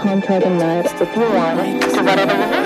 home till the night if you want.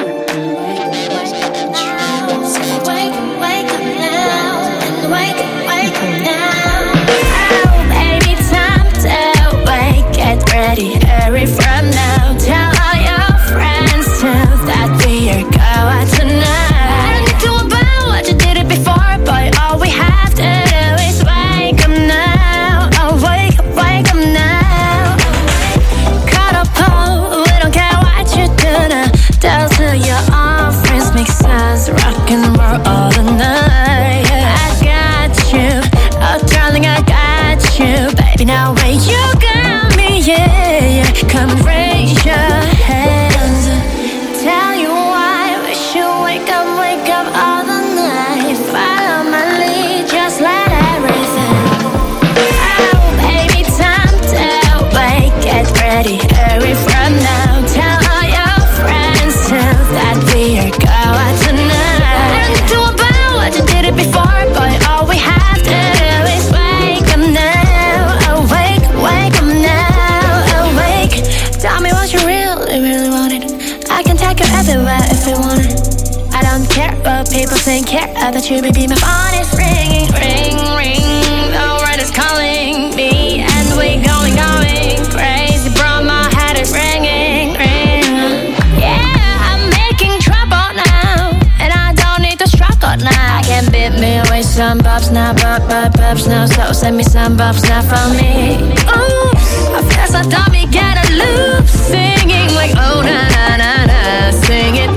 that you would be my phone is ringing, ring, ring. The world is calling me, and we going, going crazy, bro. My head is ringing, ring. Yeah, I'm making trouble now, and I don't need to struggle now. I can't beat me with some bops now, bop, bop, bops now. So send me some bops now for me. Oops, I guess I thought me get a loop, singing like oh na na na na, sing it.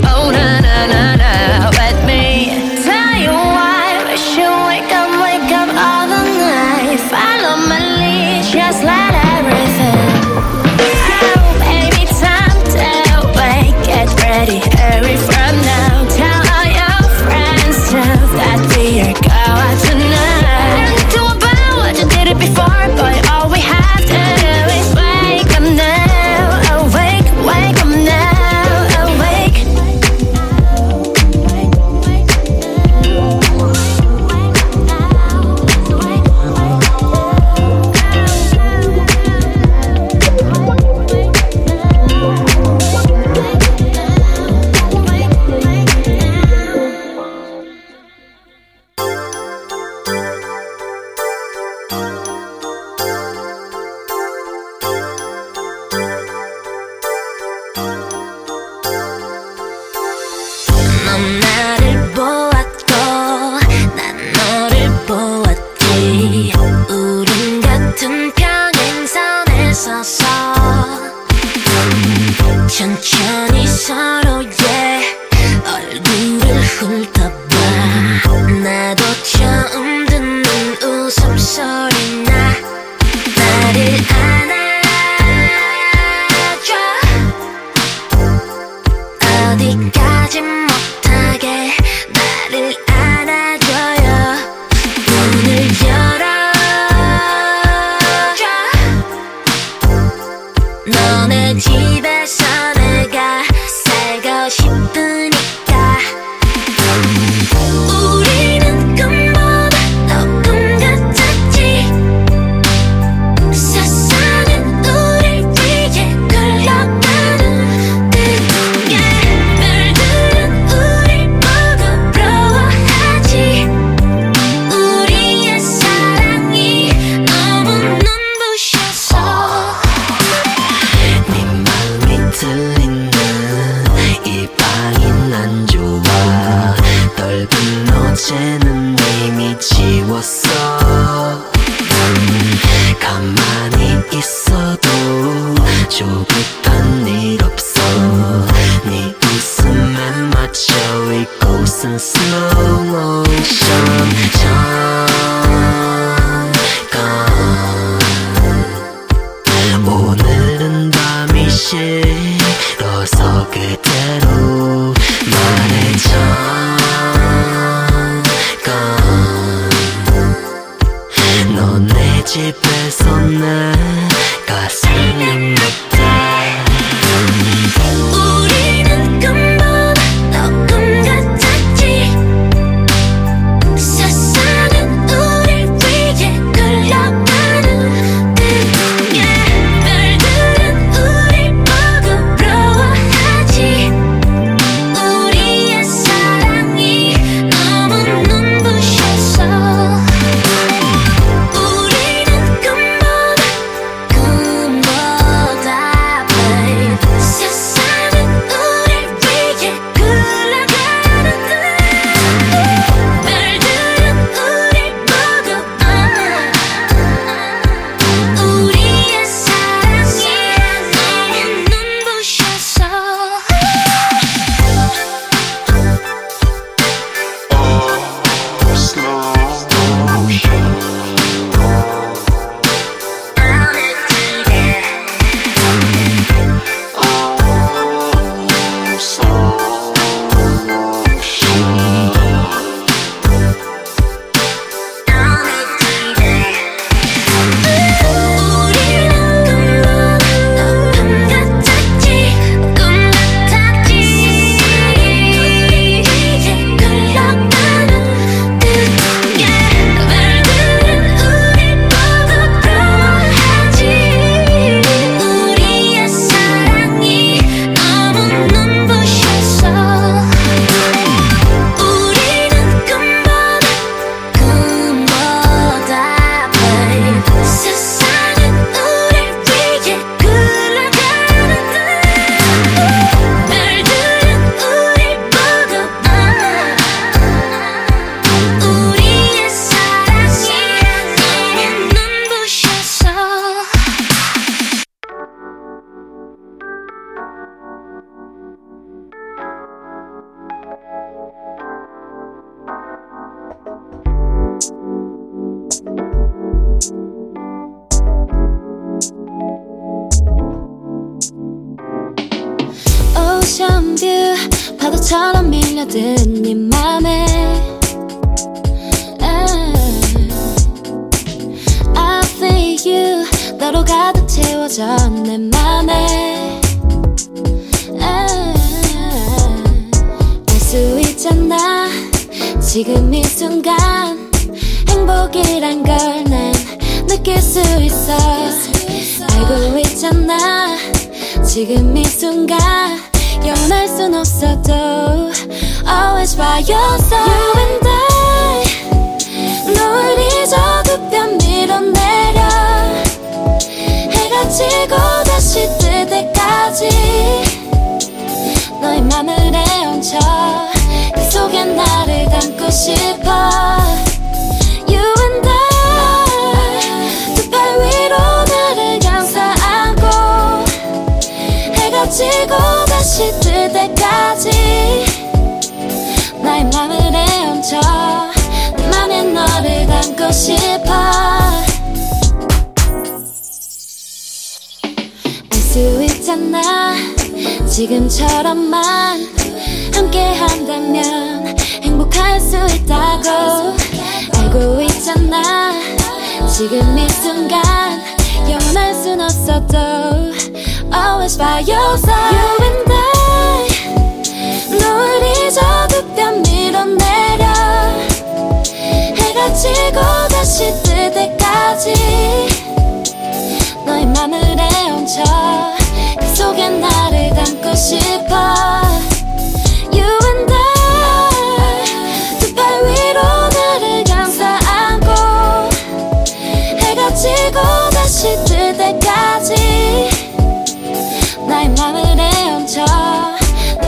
수 있잖아. 지금처럼만 함께 한다면 행복할 수 있다고 알고 있잖아. 지금 이 순간 영원할 순 없어도 Always by your side. You and I 널 잊어 두뺨 밀어내려. 해가 지고 다시 뜰 때까지 너의 마늘에 얹혀 그 속에 나를 담고 싶어. You and I 두 팔 위로 나를 감싸 안고 해가 지고 다시 뜰 때까지 나의 마늘에 얹혀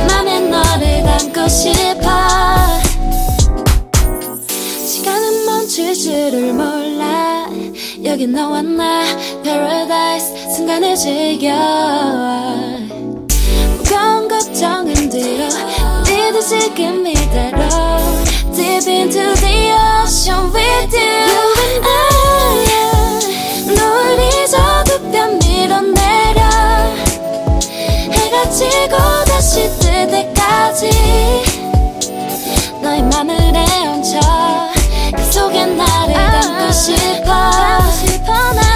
맘에 너를 담고 싶어. 시간은 멈출 줄을 몰라. 여기 너와 나 Paradise 순간을 즐겨. 무거운 걱정은 뒤로 니들 지금 이대로 Deep into the ocean with you. you and I 눈을 잊어도 뺨 밀어내려. 해가 지고 다시 뜰 때까지 너의 맘을 내 얹혀 그 속에 날 suis pas, je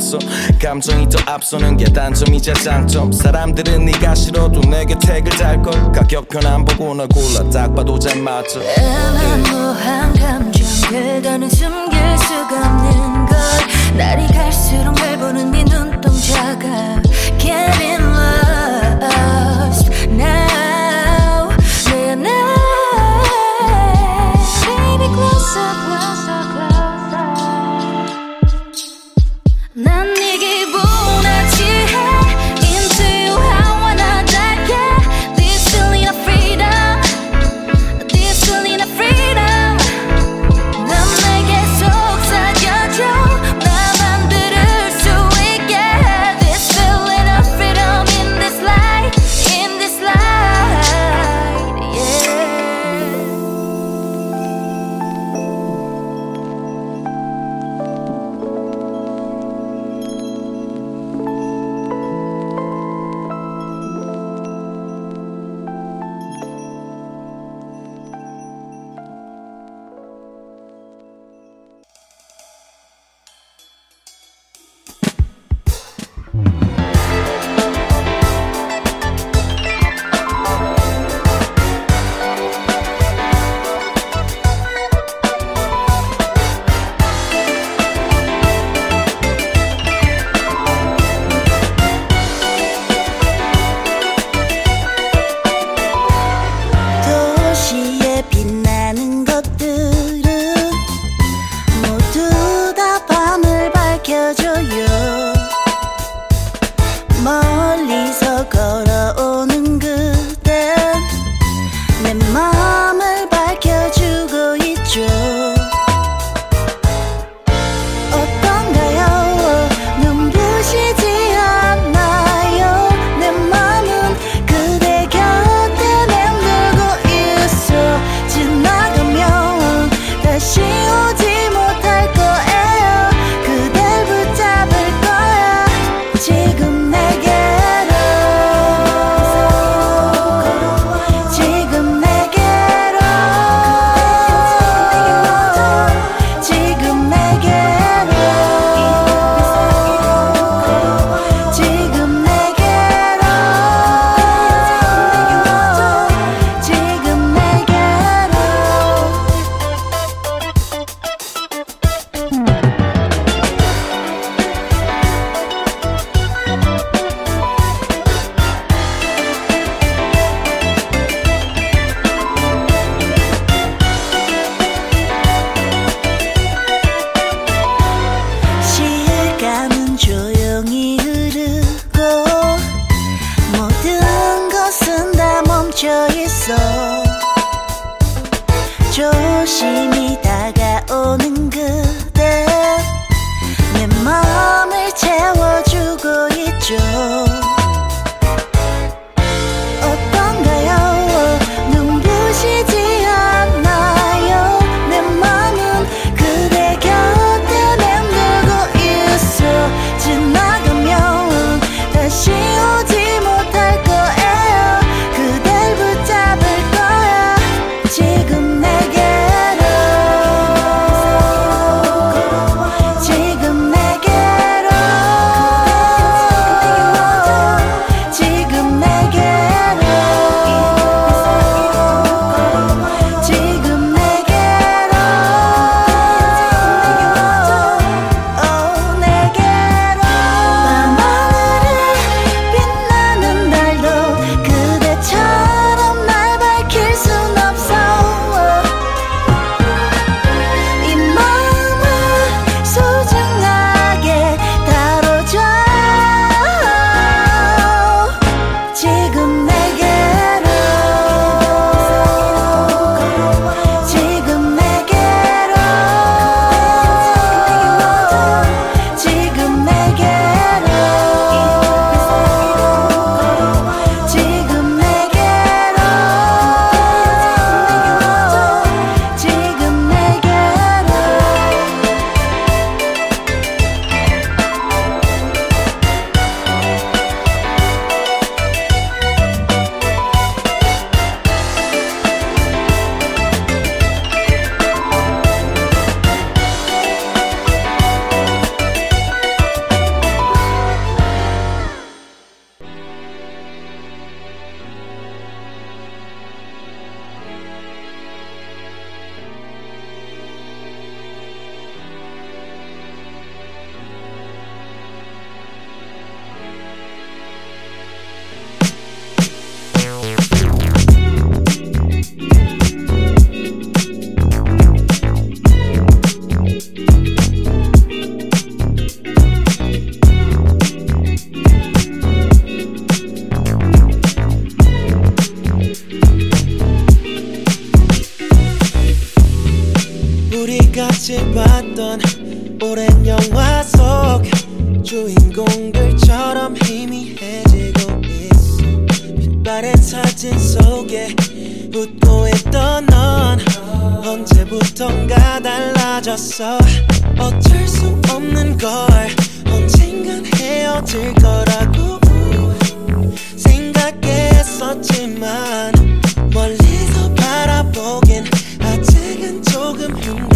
나서 감정이 더 앞서는 게 단점이자 장점. 사람들은 네가 싫어도 내게 택을 달걸. 가격편 안 보고 나 골라 딱 봐도 잘 맞춰 애매모한 감정 그대는 숨길 수가 없는 걸. 날이 갈수록 날 보는 네 눈동자가 Get in 같이 봤던 오랜 영화 속 주인공들처럼 희미해지고 있어. 빛바랜 사진 속에 웃고 있던 넌 언제부턴가 달라졌어. 어쩔 수 없는 걸 언젠간 헤어질 거라고 생각했었지만 멀리서 바라보긴 아직은 조금 힘들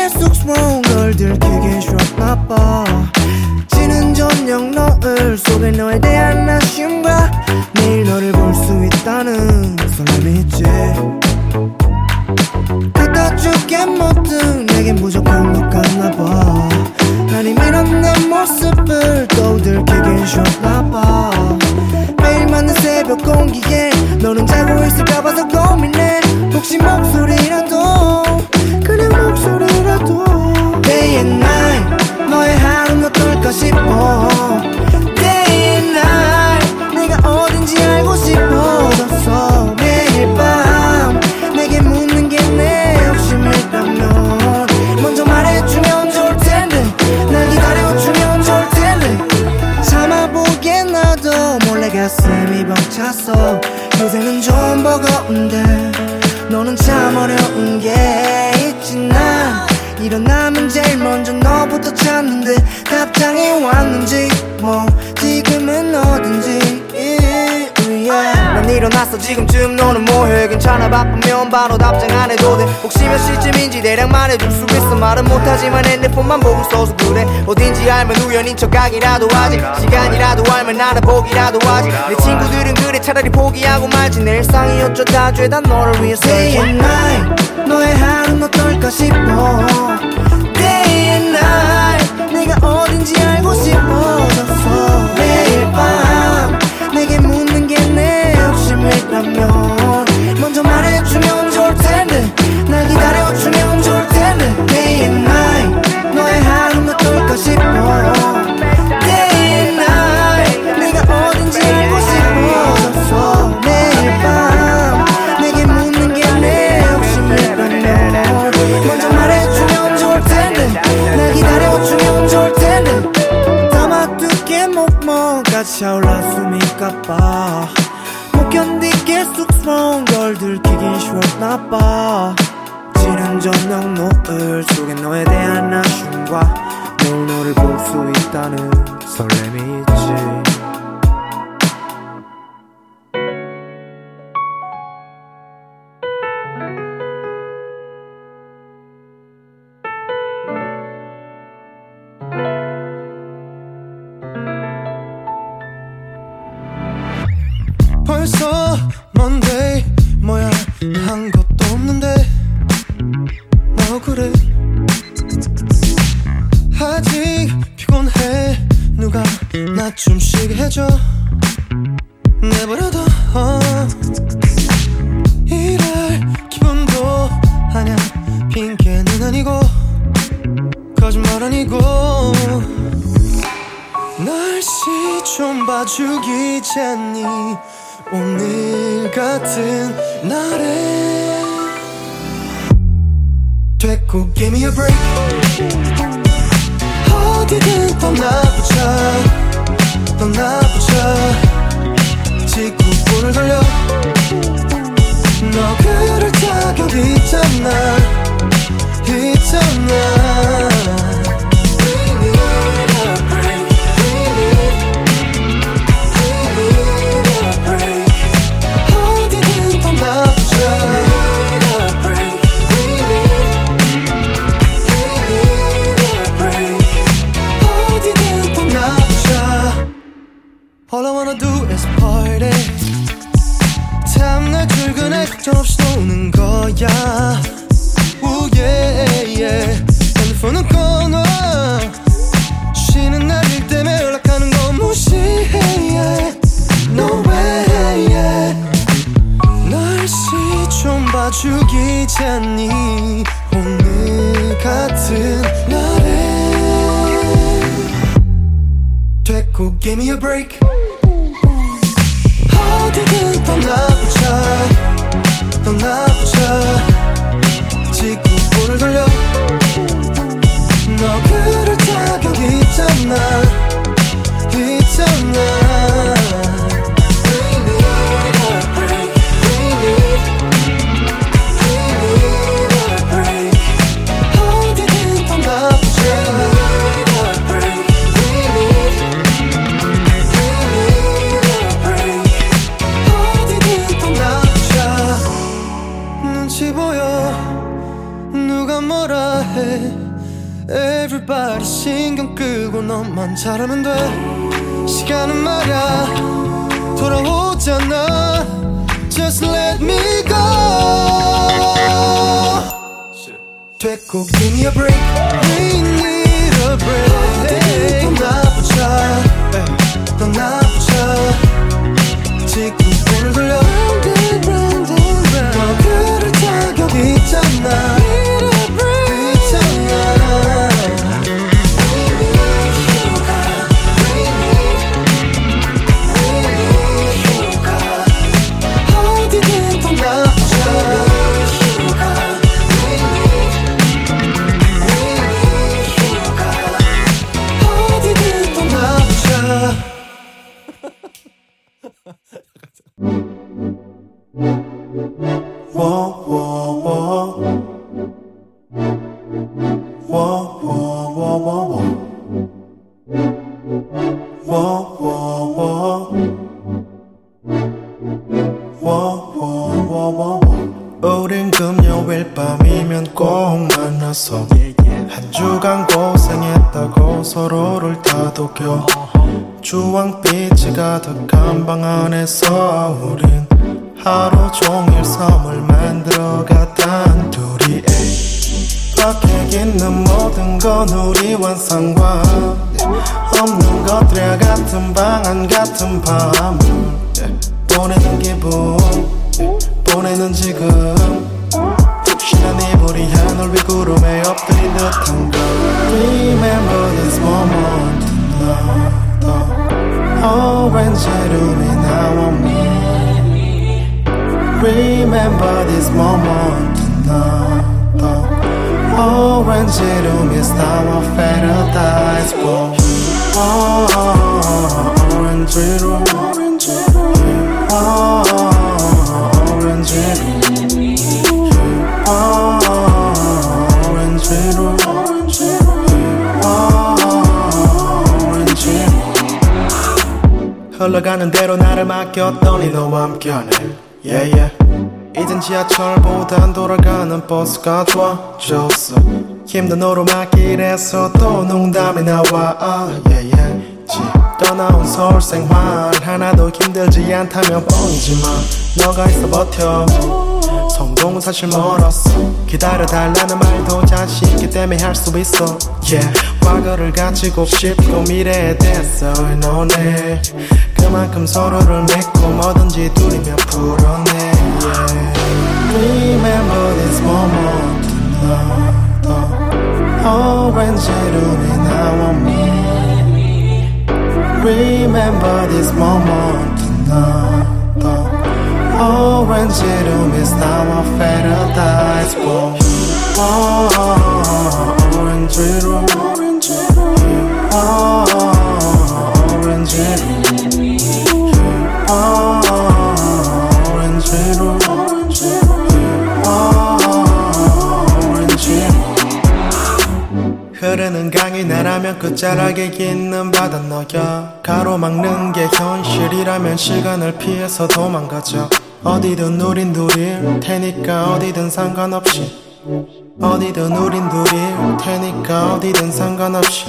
계속 스몰 걸 들키 게 싫었나봐 지는 저녁 너을 속에 너에 대한 아쉬움과 내일 너를 볼 수 있다는 설렘이 있지. 갖다 줄게 뭐든 내겐 무조건 너 같나봐. 난 이미 넌내 모습을 떠들키기 싫었나봐 새벽 공기에 너는 자고 있을까 봐서 고민해. 혹시 목소리라도 그냥 목소리라도. Day and night 너의 하루는 어떨까 싶어. 가슴이 벅찼어. 요새는 좀 버거운데 너는 참 어려운 게 있지 난 일어나면 제일 먼저 너부터 찾는데 답장이 왔는지 뭐 지금은 어딘지 일어났어. 지금쯤 너는 뭐해? 괜찮아? 바쁘면 바로 답장 안 해도 돼. 혹시 몇 시쯤인지 대략 말해줄 수 있어. 말은 못하지만 핸드폰만 보고 있어서 그래. 어딘지 알면 우연인 척하기라도 하지. 시간이라도 알면 알아보기라도 하지. 내 친구들은 그래. 차라리 포기하고 말지. 내 일상이 어쩌다 죄다 너를 위해 Day and night 너의 하루는 어떨까 싶어. Day and night 내가 어딘지 알고 싶어졌어. 매일 밤 내게 묻는 욕심이라면 먼저 말해주면 좋을 텐데 날 기다려주면 좋을 텐데 Day and night 너의 하루는 어떨까 싶어. Day and night 내가 어딘지 알고 싶어졌어 매일 밤 내게 묻는 게 내 욕심이라면 먼저 말해주면 좋을 텐데 날 기다려주면 좋을 텐데. 담아두게 목멍까지 숨이 가빠 못 견디게 쑥스러운 걸 들키긴 쉬웠나 봐 지는 저녁 노을 속에 너에 대한 아쉬움과 내일 너를 볼 수 있다는 설렘이 좀 봐주기 잖니. 오늘 같은 날에. 됐고 give me a break. 어디든 떠나보자 떠나보자 직구불을 돌려. 너 그럴 자격 있잖아. 있잖아 잘하면 돼 시간은 말야 돌아오잖아 Just let me go 됐고 give me a break 한 주간 고생했다고 서로를 다독여. 주황빛이 가득한 방 안에서 우린 하루 종일 섬을 만들어 갔단 둘이. 밖에 있는 모든 건 우리와 상관 없는 것들과 같은 방 안 같은 밤을 보내는 기분 보내는 지금 혹시나 이불이 하늘 위 구름에 엎드린 듯한 걸 Remember this moment tonight 오렌지 룸이 나와 me Remember this moment tonight 오렌지 룸 is our paradise boy oh, 오렌지 룸 oh, 흘러가는 대로 나를 맡겼더니 너와 함께하네. Yeah, yeah. 이젠 지하철보단 돌아가는 버스가 좋아졌어. 힘든 오르막길에서 또 농담이 나와. 아, yeah, yeah. 집 떠나온 서울 생활 하나도 힘들지 않다면 뻥이지만 너가 있어 버텨. 성공은 사실 멀었어. 기다려달라는 말도 자신 있기 때문에 할 수 있어. Yeah. 과거를 가지고 싶고 미래에 대해서 너네 그만큼 서로를 믿고 뭐든지 둘이며 풀어내 yeah. Remember this moment tonight 오렌지 룸이 나와 me Remember this moment tonight 오렌지 룸 is now a paradise boy oh, 오렌지 룸 oh, 끝자락에 있는 바다 너야 가로막는 게 현실이라면 시간을 피해서 도망가자 어디든 우린 둘일 테니까 어디든 상관없이. 어디든 우린 둘일 테니까 어디든 상관없이.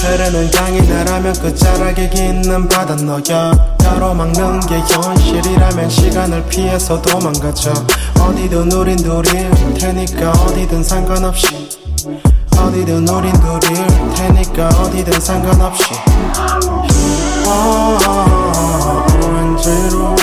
흐르는 강이 나라면 끝자락에 있는 바다 너야 가로막는 게 현실이라면 시간을 피해서 도망가자 어디든 우린 둘일 테니까 어디든 상관없이 어디든 우린 둘일 테니까 어디든 상관없이 아, 오렌지로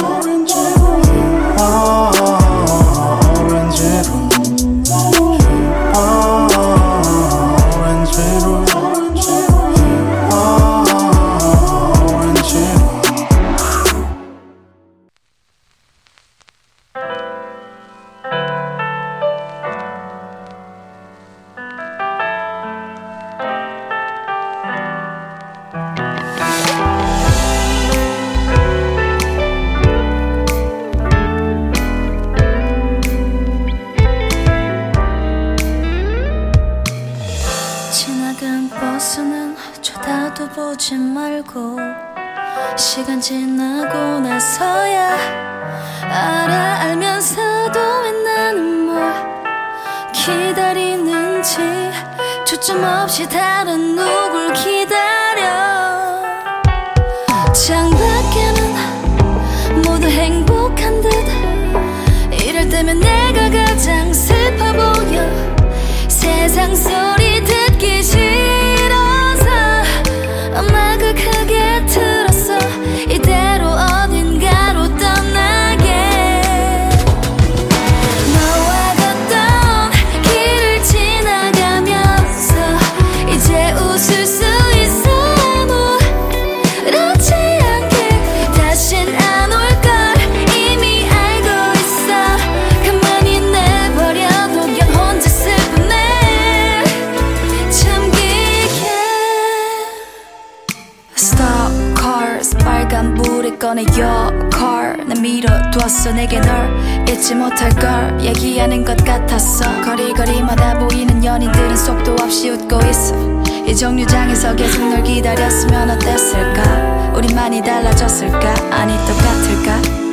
웃고 있어. 이 정류장에서 계속 널 기다렸으면 어땠을까? 우리만이 달라졌을까? 아니 똑같을까?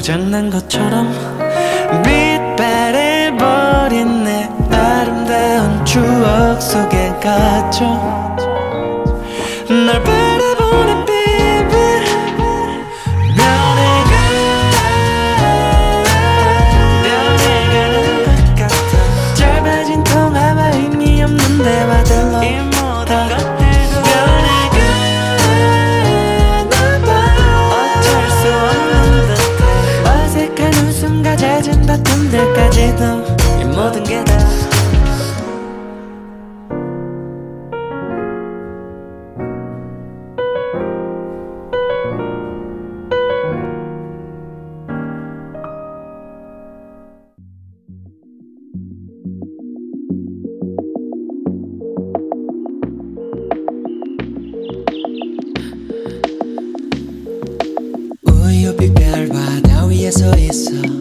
고장난 것처럼 sorriso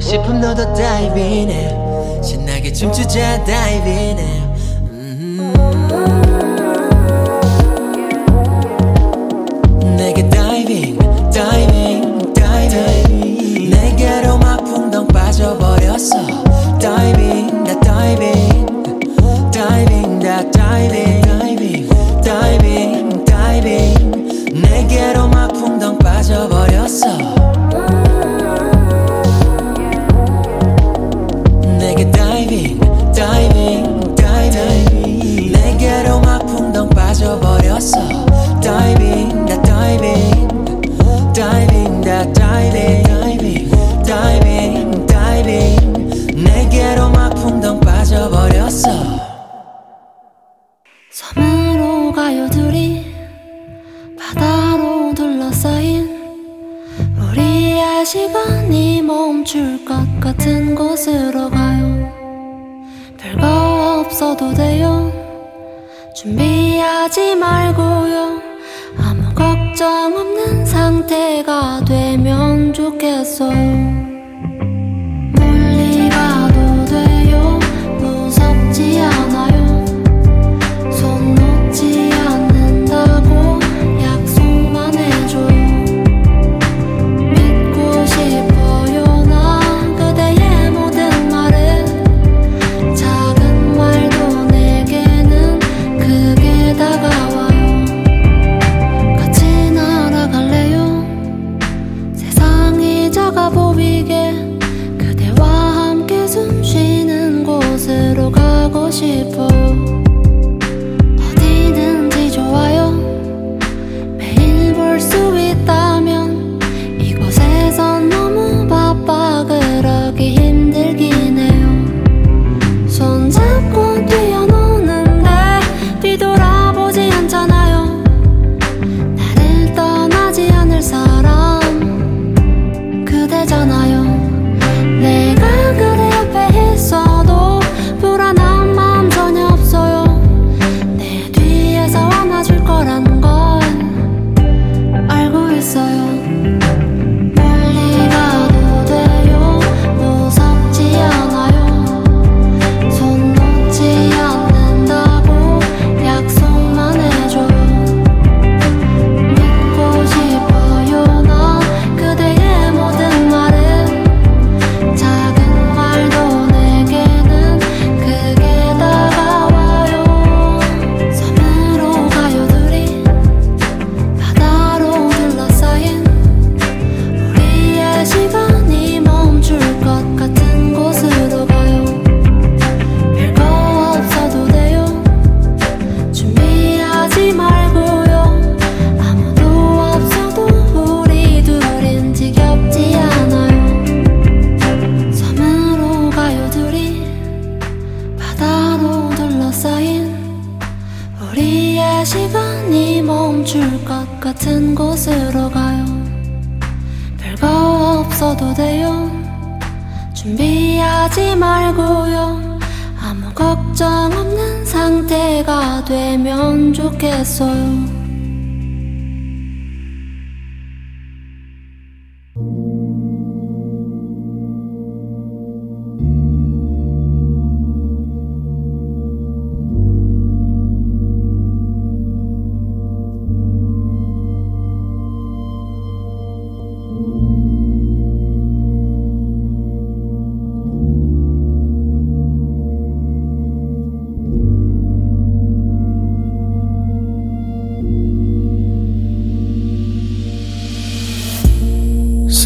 싶음 너도 다이빙 해. 신나게 춤추자 다이빙 해. 음. 내게 다이빙 다이빙 다이빙. 내게로 막 풍덩 빠져버렸어. 다이빙 다 다이빙. 다이빙 다 다이빙. corazón.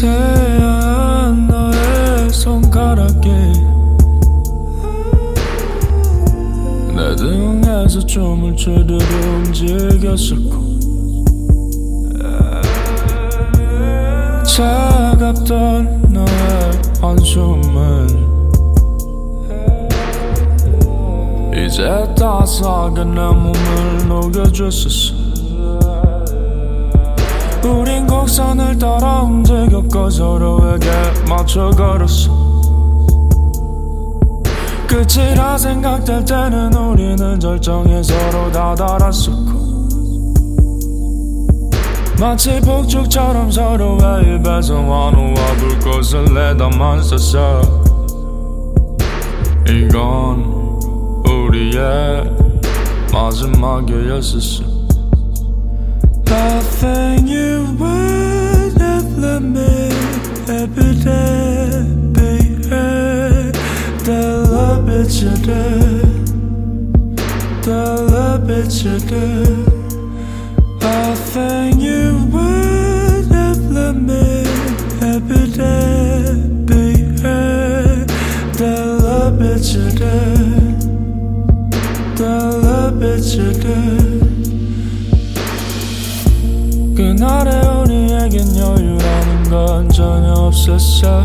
새하얀 너의 손가락이 내 등에서 춤을 추듯 움직였었고 차갑던 너의 한숨은 이제 따스하게 내 몸을 녹여줬었어 우린 곡선을 따라 움직였고 서로에게 맞춰 걸었어. 끝이라 생각될 때는 우리는 절정에 서로 다다랐었고 마치 폭죽처럼 서로의 입에서 환호와 불꽃을 내담았었어. 이건 우리의 마지막이었었어 Nothing you would have let me every day, baby. The love it you do, the love it you do. Nothing you would have let me every day, baby. The love it you do, the love it you do. 그날의 우리에겐 여유라는 건 전혀 없었어.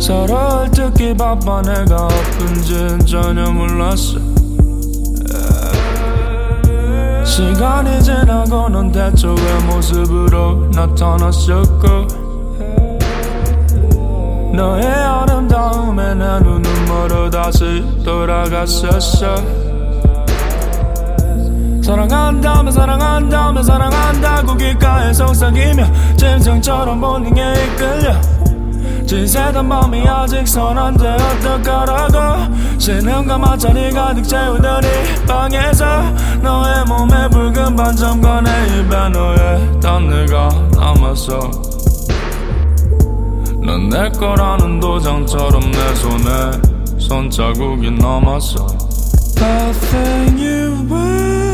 서로를 듣기 바빠 내가 아픈진 전혀 몰랐어. 시간이 지나고 넌 대초의 모습으로 나타났었고 너의 아름다움에 내 눈은 멀어 다시 돌아갔었어 사랑한다며 사랑한다며 사랑한다고 귓가에 속삭이며 짐승처럼 본능에 이끌려. 지새던 밤이 아직 선한데 어떡하라고. 신음과 마찰이 가득 채우던 이 방에서 너의 몸에 붉은 반점과 내 입에 너의 단내가 남았어. 넌 내 거라는 도장처럼 내 손에 손자국이 남았어. Love it you do,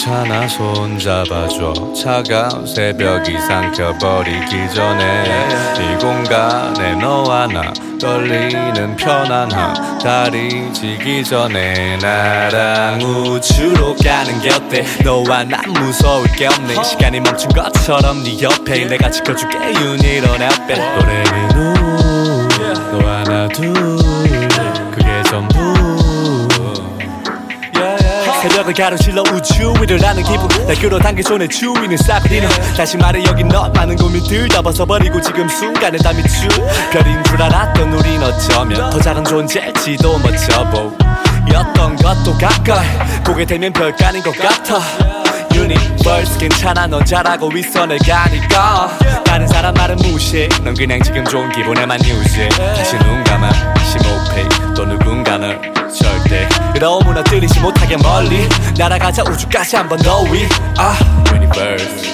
괜찮아 손 잡아줘. 차가운 새벽이 삼켜버리기 전에 이 공간에 너와 나 떨리는 편안함 달이 지기 전에 나랑 우주로 가는 게 어때? 너와 난 무서울 게 없네. 시간이 멈춘 것처럼 네 옆에 내가 지켜줄게. You need our bed 노래는 우 너와 나둘 새벽 벽을 가로질러 우주 위를 나는 기분. 날 끌어당겨 손에 주위는 싸그리는 다시 말해 여기 너 많은 고민들 다 벗어버리고 지금 순간에 담이 쭉 별인 줄 알았던 우린 어쩌면 더 작은 존재일지도 멋져보 였던 것도 가까이. 보게 되면 별가인 것 같아 유니버스 괜찮아 넌 잘하고 있어 내가 아니까. 다른 사람 말은 무시해. 넌 그냥 지금 좋은 기분에만 유지해. 다시 눈 감아 심호흡해 또 누군가는 절대 너무나 들리지 못하게 멀리. 날아가자 우주까지 한 번 더 위. 아, Universe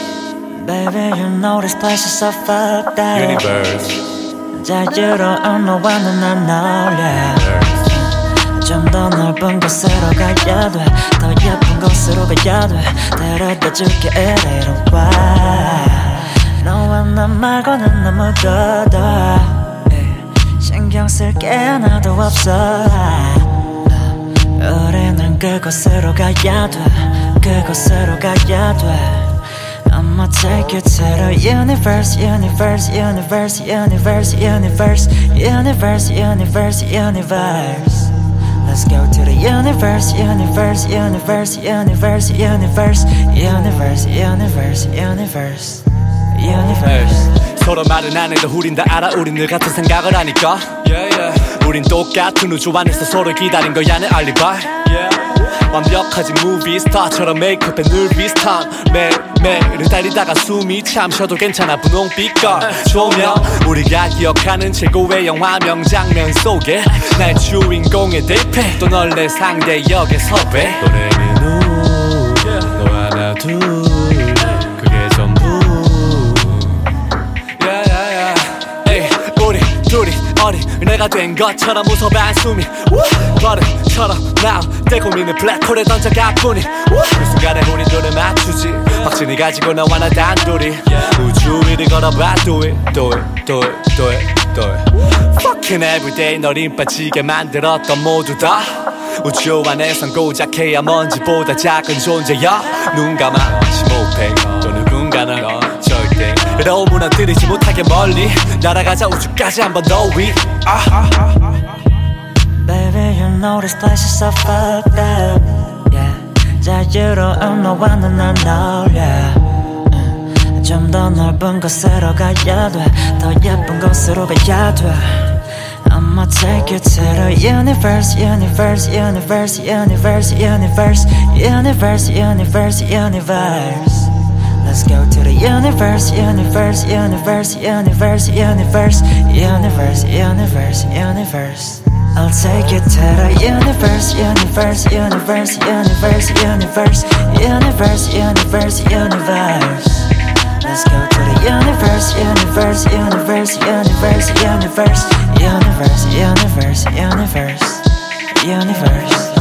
Baby, you know this place is so fucked up. Universe 자유로운 너와 눈안 어울려. 좀더 넓은 곳으로 가야 돼. 더 예쁜 곳으로 가야 돼. 데려다 줄게 이리로 와. 너와 나 말고는 거더. 신경 쓸 게 하나도 없어. 우리는 그곳으로 가야 돼. 그곳으로 가야 돼. I'ma take you to the universe, universe, universe, universe, universe, universe, universe, universe. Let's go to the universe, universe, universe, universe, universe, universe, universe, universe, universe. 서로 말은 안 해도 우린 다 알아 우린 늘 같은 생각을 하니까 우린 똑같은 우주 안에서 서로 기다린 거야 내 알리바이 완벽하지 무비 스타처럼 메이크업에 늘 비슷한 매일매일을 달리다가 숨이 참 쉬어도 괜찮아 분홍빛깔. 조명 우리가 기억하는 최고의 영화 명장면 속에 날 주인공의 대패 또널 내 상대 역의 섭외 노래는 우 너와 나둘 어린 내가 된 것처럼 웃어 반숨이 버릇처럼 나대 고민을 블랙홀에 던져가 뿐이 그 순간에 우리 눈을 맞추지. 확신이 가지고 너와 나 단둘이. 우주 위를 걸어봐 do it do it do it do it do it Fucking everyday 널 힘빠지게 만들었던 모두 다. 우주 안에선 고작 해야 먼지보다 작은 존재야 눈 감아 심호흡해. 또 누군가는 너무나 들이지 못하게 멀리 날아가자 우주까지 한 번 더 위. 아. Baby, you know this place is so fucked up. Yeah. 자유로운 너와 눈안 어울려. 좀더 넓은 곳으로 가야 돼. 더 예쁜 곳으로 가야 돼. I'ma take you to the universe, universe, universe, universe, universe, universe, universe, universe. Let's go to the universe, universe, universe, universe, universe, universe, universe, universe. I'll take you to the universe, universe, universe, universe, universe, universe, universe, universe. Let's go to the universe, universe, universe, universe, universe, universe, universe, universe, universe.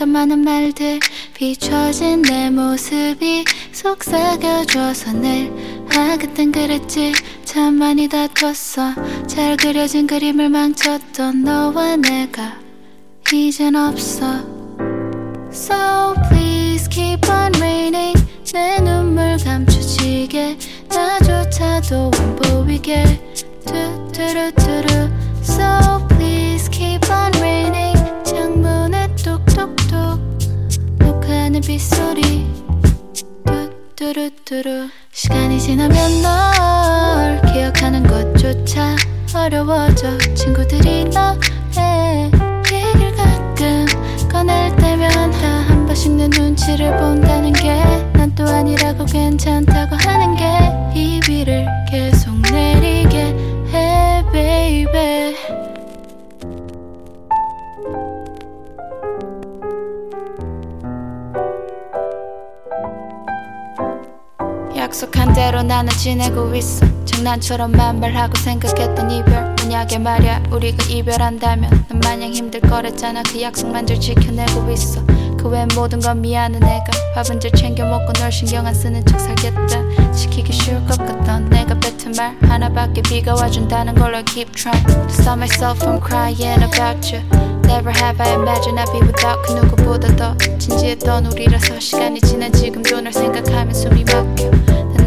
나눴던 많은 말들 비춰진 내 모습이 속삭여줘서 늘 아 그땐 그랬지. 참 많이 다퉜어. 잘 그려진 그림을 망쳤던 너와 내가 이젠 없어. So please keep on raining 내 눈물 감춰지게. 나조차도 안 보이게. 뚜뚜루뚜루 빗소리. 뚜뚜루뚜루. 시간이 지나면 널 기억하는 것조차 어려워져. 친구들이 너의 얘기를 가끔 꺼낼 때면 다 한 번씩 내 눈치를 본다는 게 난 또 아니라고 괜찮다고 하는 게 이 비를 계속 내리게 해 baby 약속한 대로 나는 지내고 있어. 장난처럼만 말하고 생각했던 이별. 만약에 말야 우리가 이별한다면 난 마냥 힘들 거랬잖아. 그 약속만 잘 지켜내고 있어. 그 외 모든 건 미안해 내가. 밥은 잘 챙겨 먹고 널 신경 안 쓰는 척 살겠다. 지키기 쉬울 것 같던 내가 뱉은 말. 하나밖에 비가 와준다는 걸 I keep trying to stop myself from crying about you. Never have I imagined I'd be without 그 누구보다 더 진지했던 우리라서 시간이 지난 지금도 널 생각하면 숨이 막혀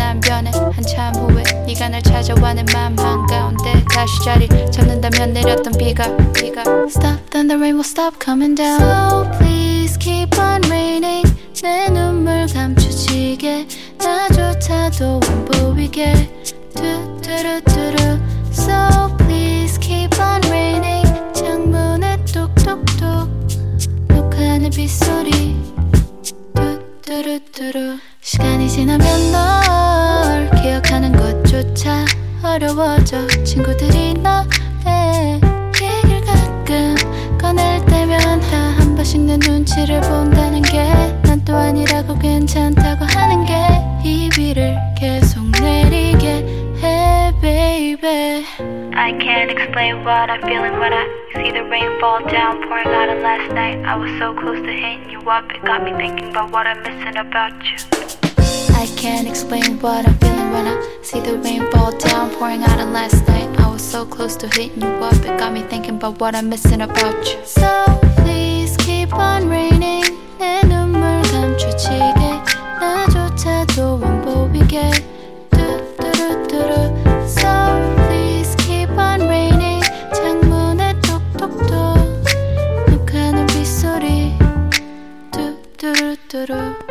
난안 변해 한참 후에 네가 날 찾아와 내맘 한가운데 다시 자리 잡는다면 내렸던 비가 비가. Stop then the rain will stop coming down. So please keep on raining. 내 눈물 감춰지게. 나조차도 안 보이게. 뚜뚜루뚜루. So please keep on raining. 창문에 뚝뚝뚝. 녹화하는 빗소리. 뚜뚜루뚜루. 시간이 지나면 것 조차 어려워져 친구들이 너의 얘기를 가끔 꺼낼 때면 다 한 번씩 내 눈치를 본다는 게 난 또 아니라고 괜찮다고 하는 게이 비를 계속 내리게 해 baby I can't explain what I'm feeling when I see the rain fall down pouring out on last night. I was so close to hitting you up, it got me thinking about what I'm missing about you. I can't explain what I'm feeling when I see the rain fall down pouring out on last night. I was so close to hitting you up, it got me thinking about what I'm missing about you. So please keep on raining. 내 눈물 감춰지게 나조차도 안 보이게 뚜뚜루뚜루. So please keep on raining. 창문에 톡톡톡 녹아는 빗소리 뚜뚜루뚜루.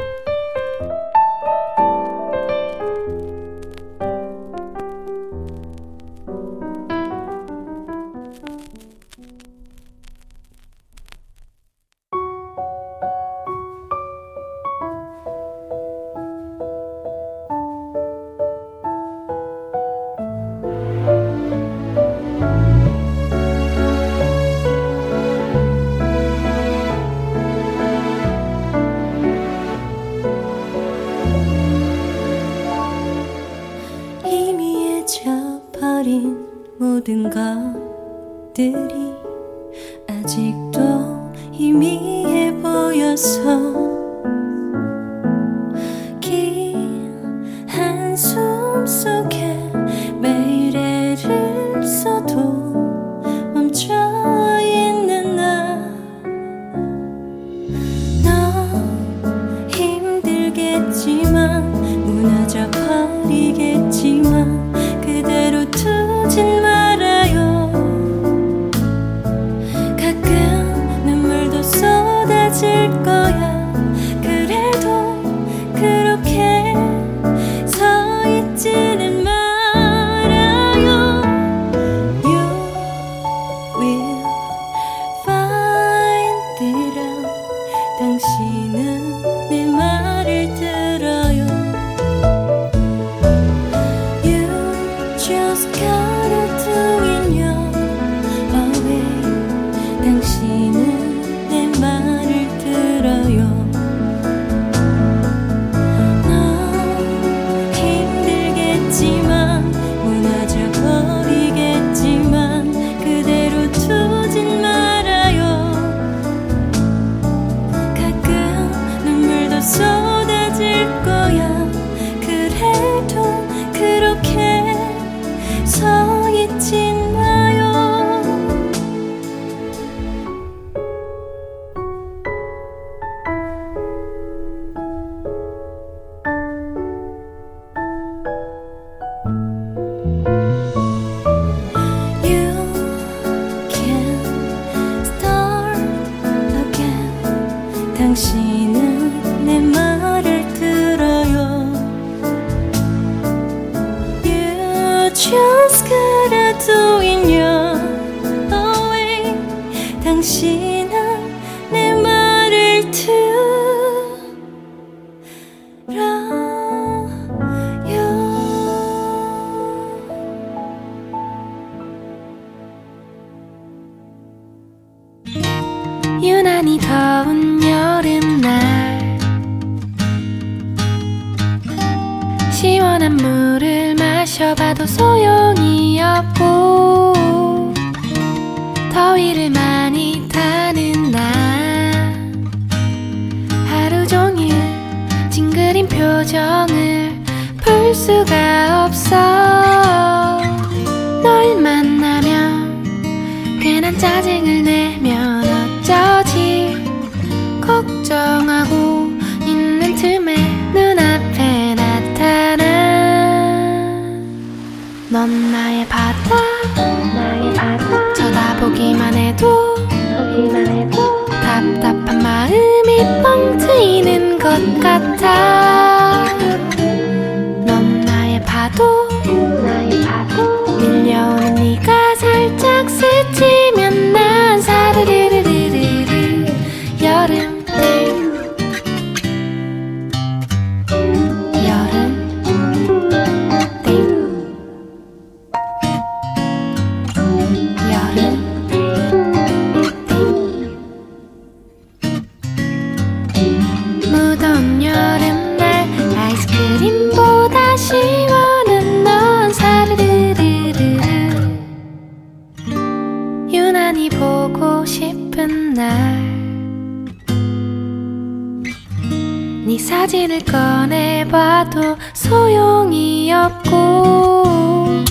사진을 꺼내봐도 소용이 없고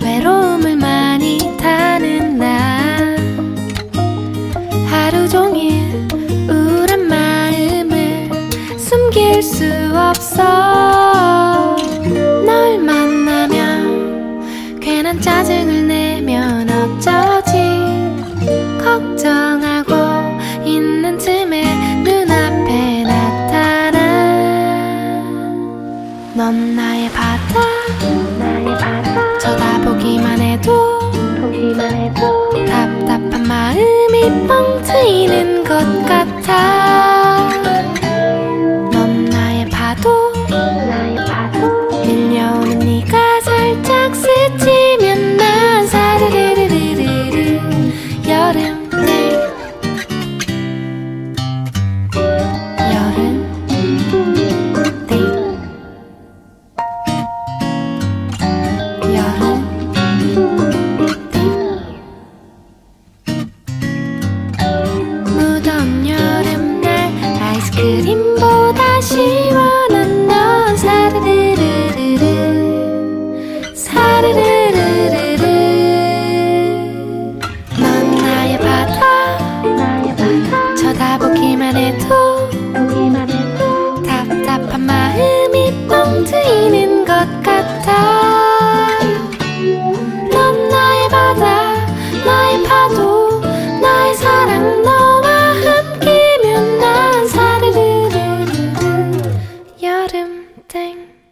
외로움을 많이 타는 나. 하루 종일 우울한 마음을 숨길 수 없어. 햇살이 뻥 트이는 것 같아.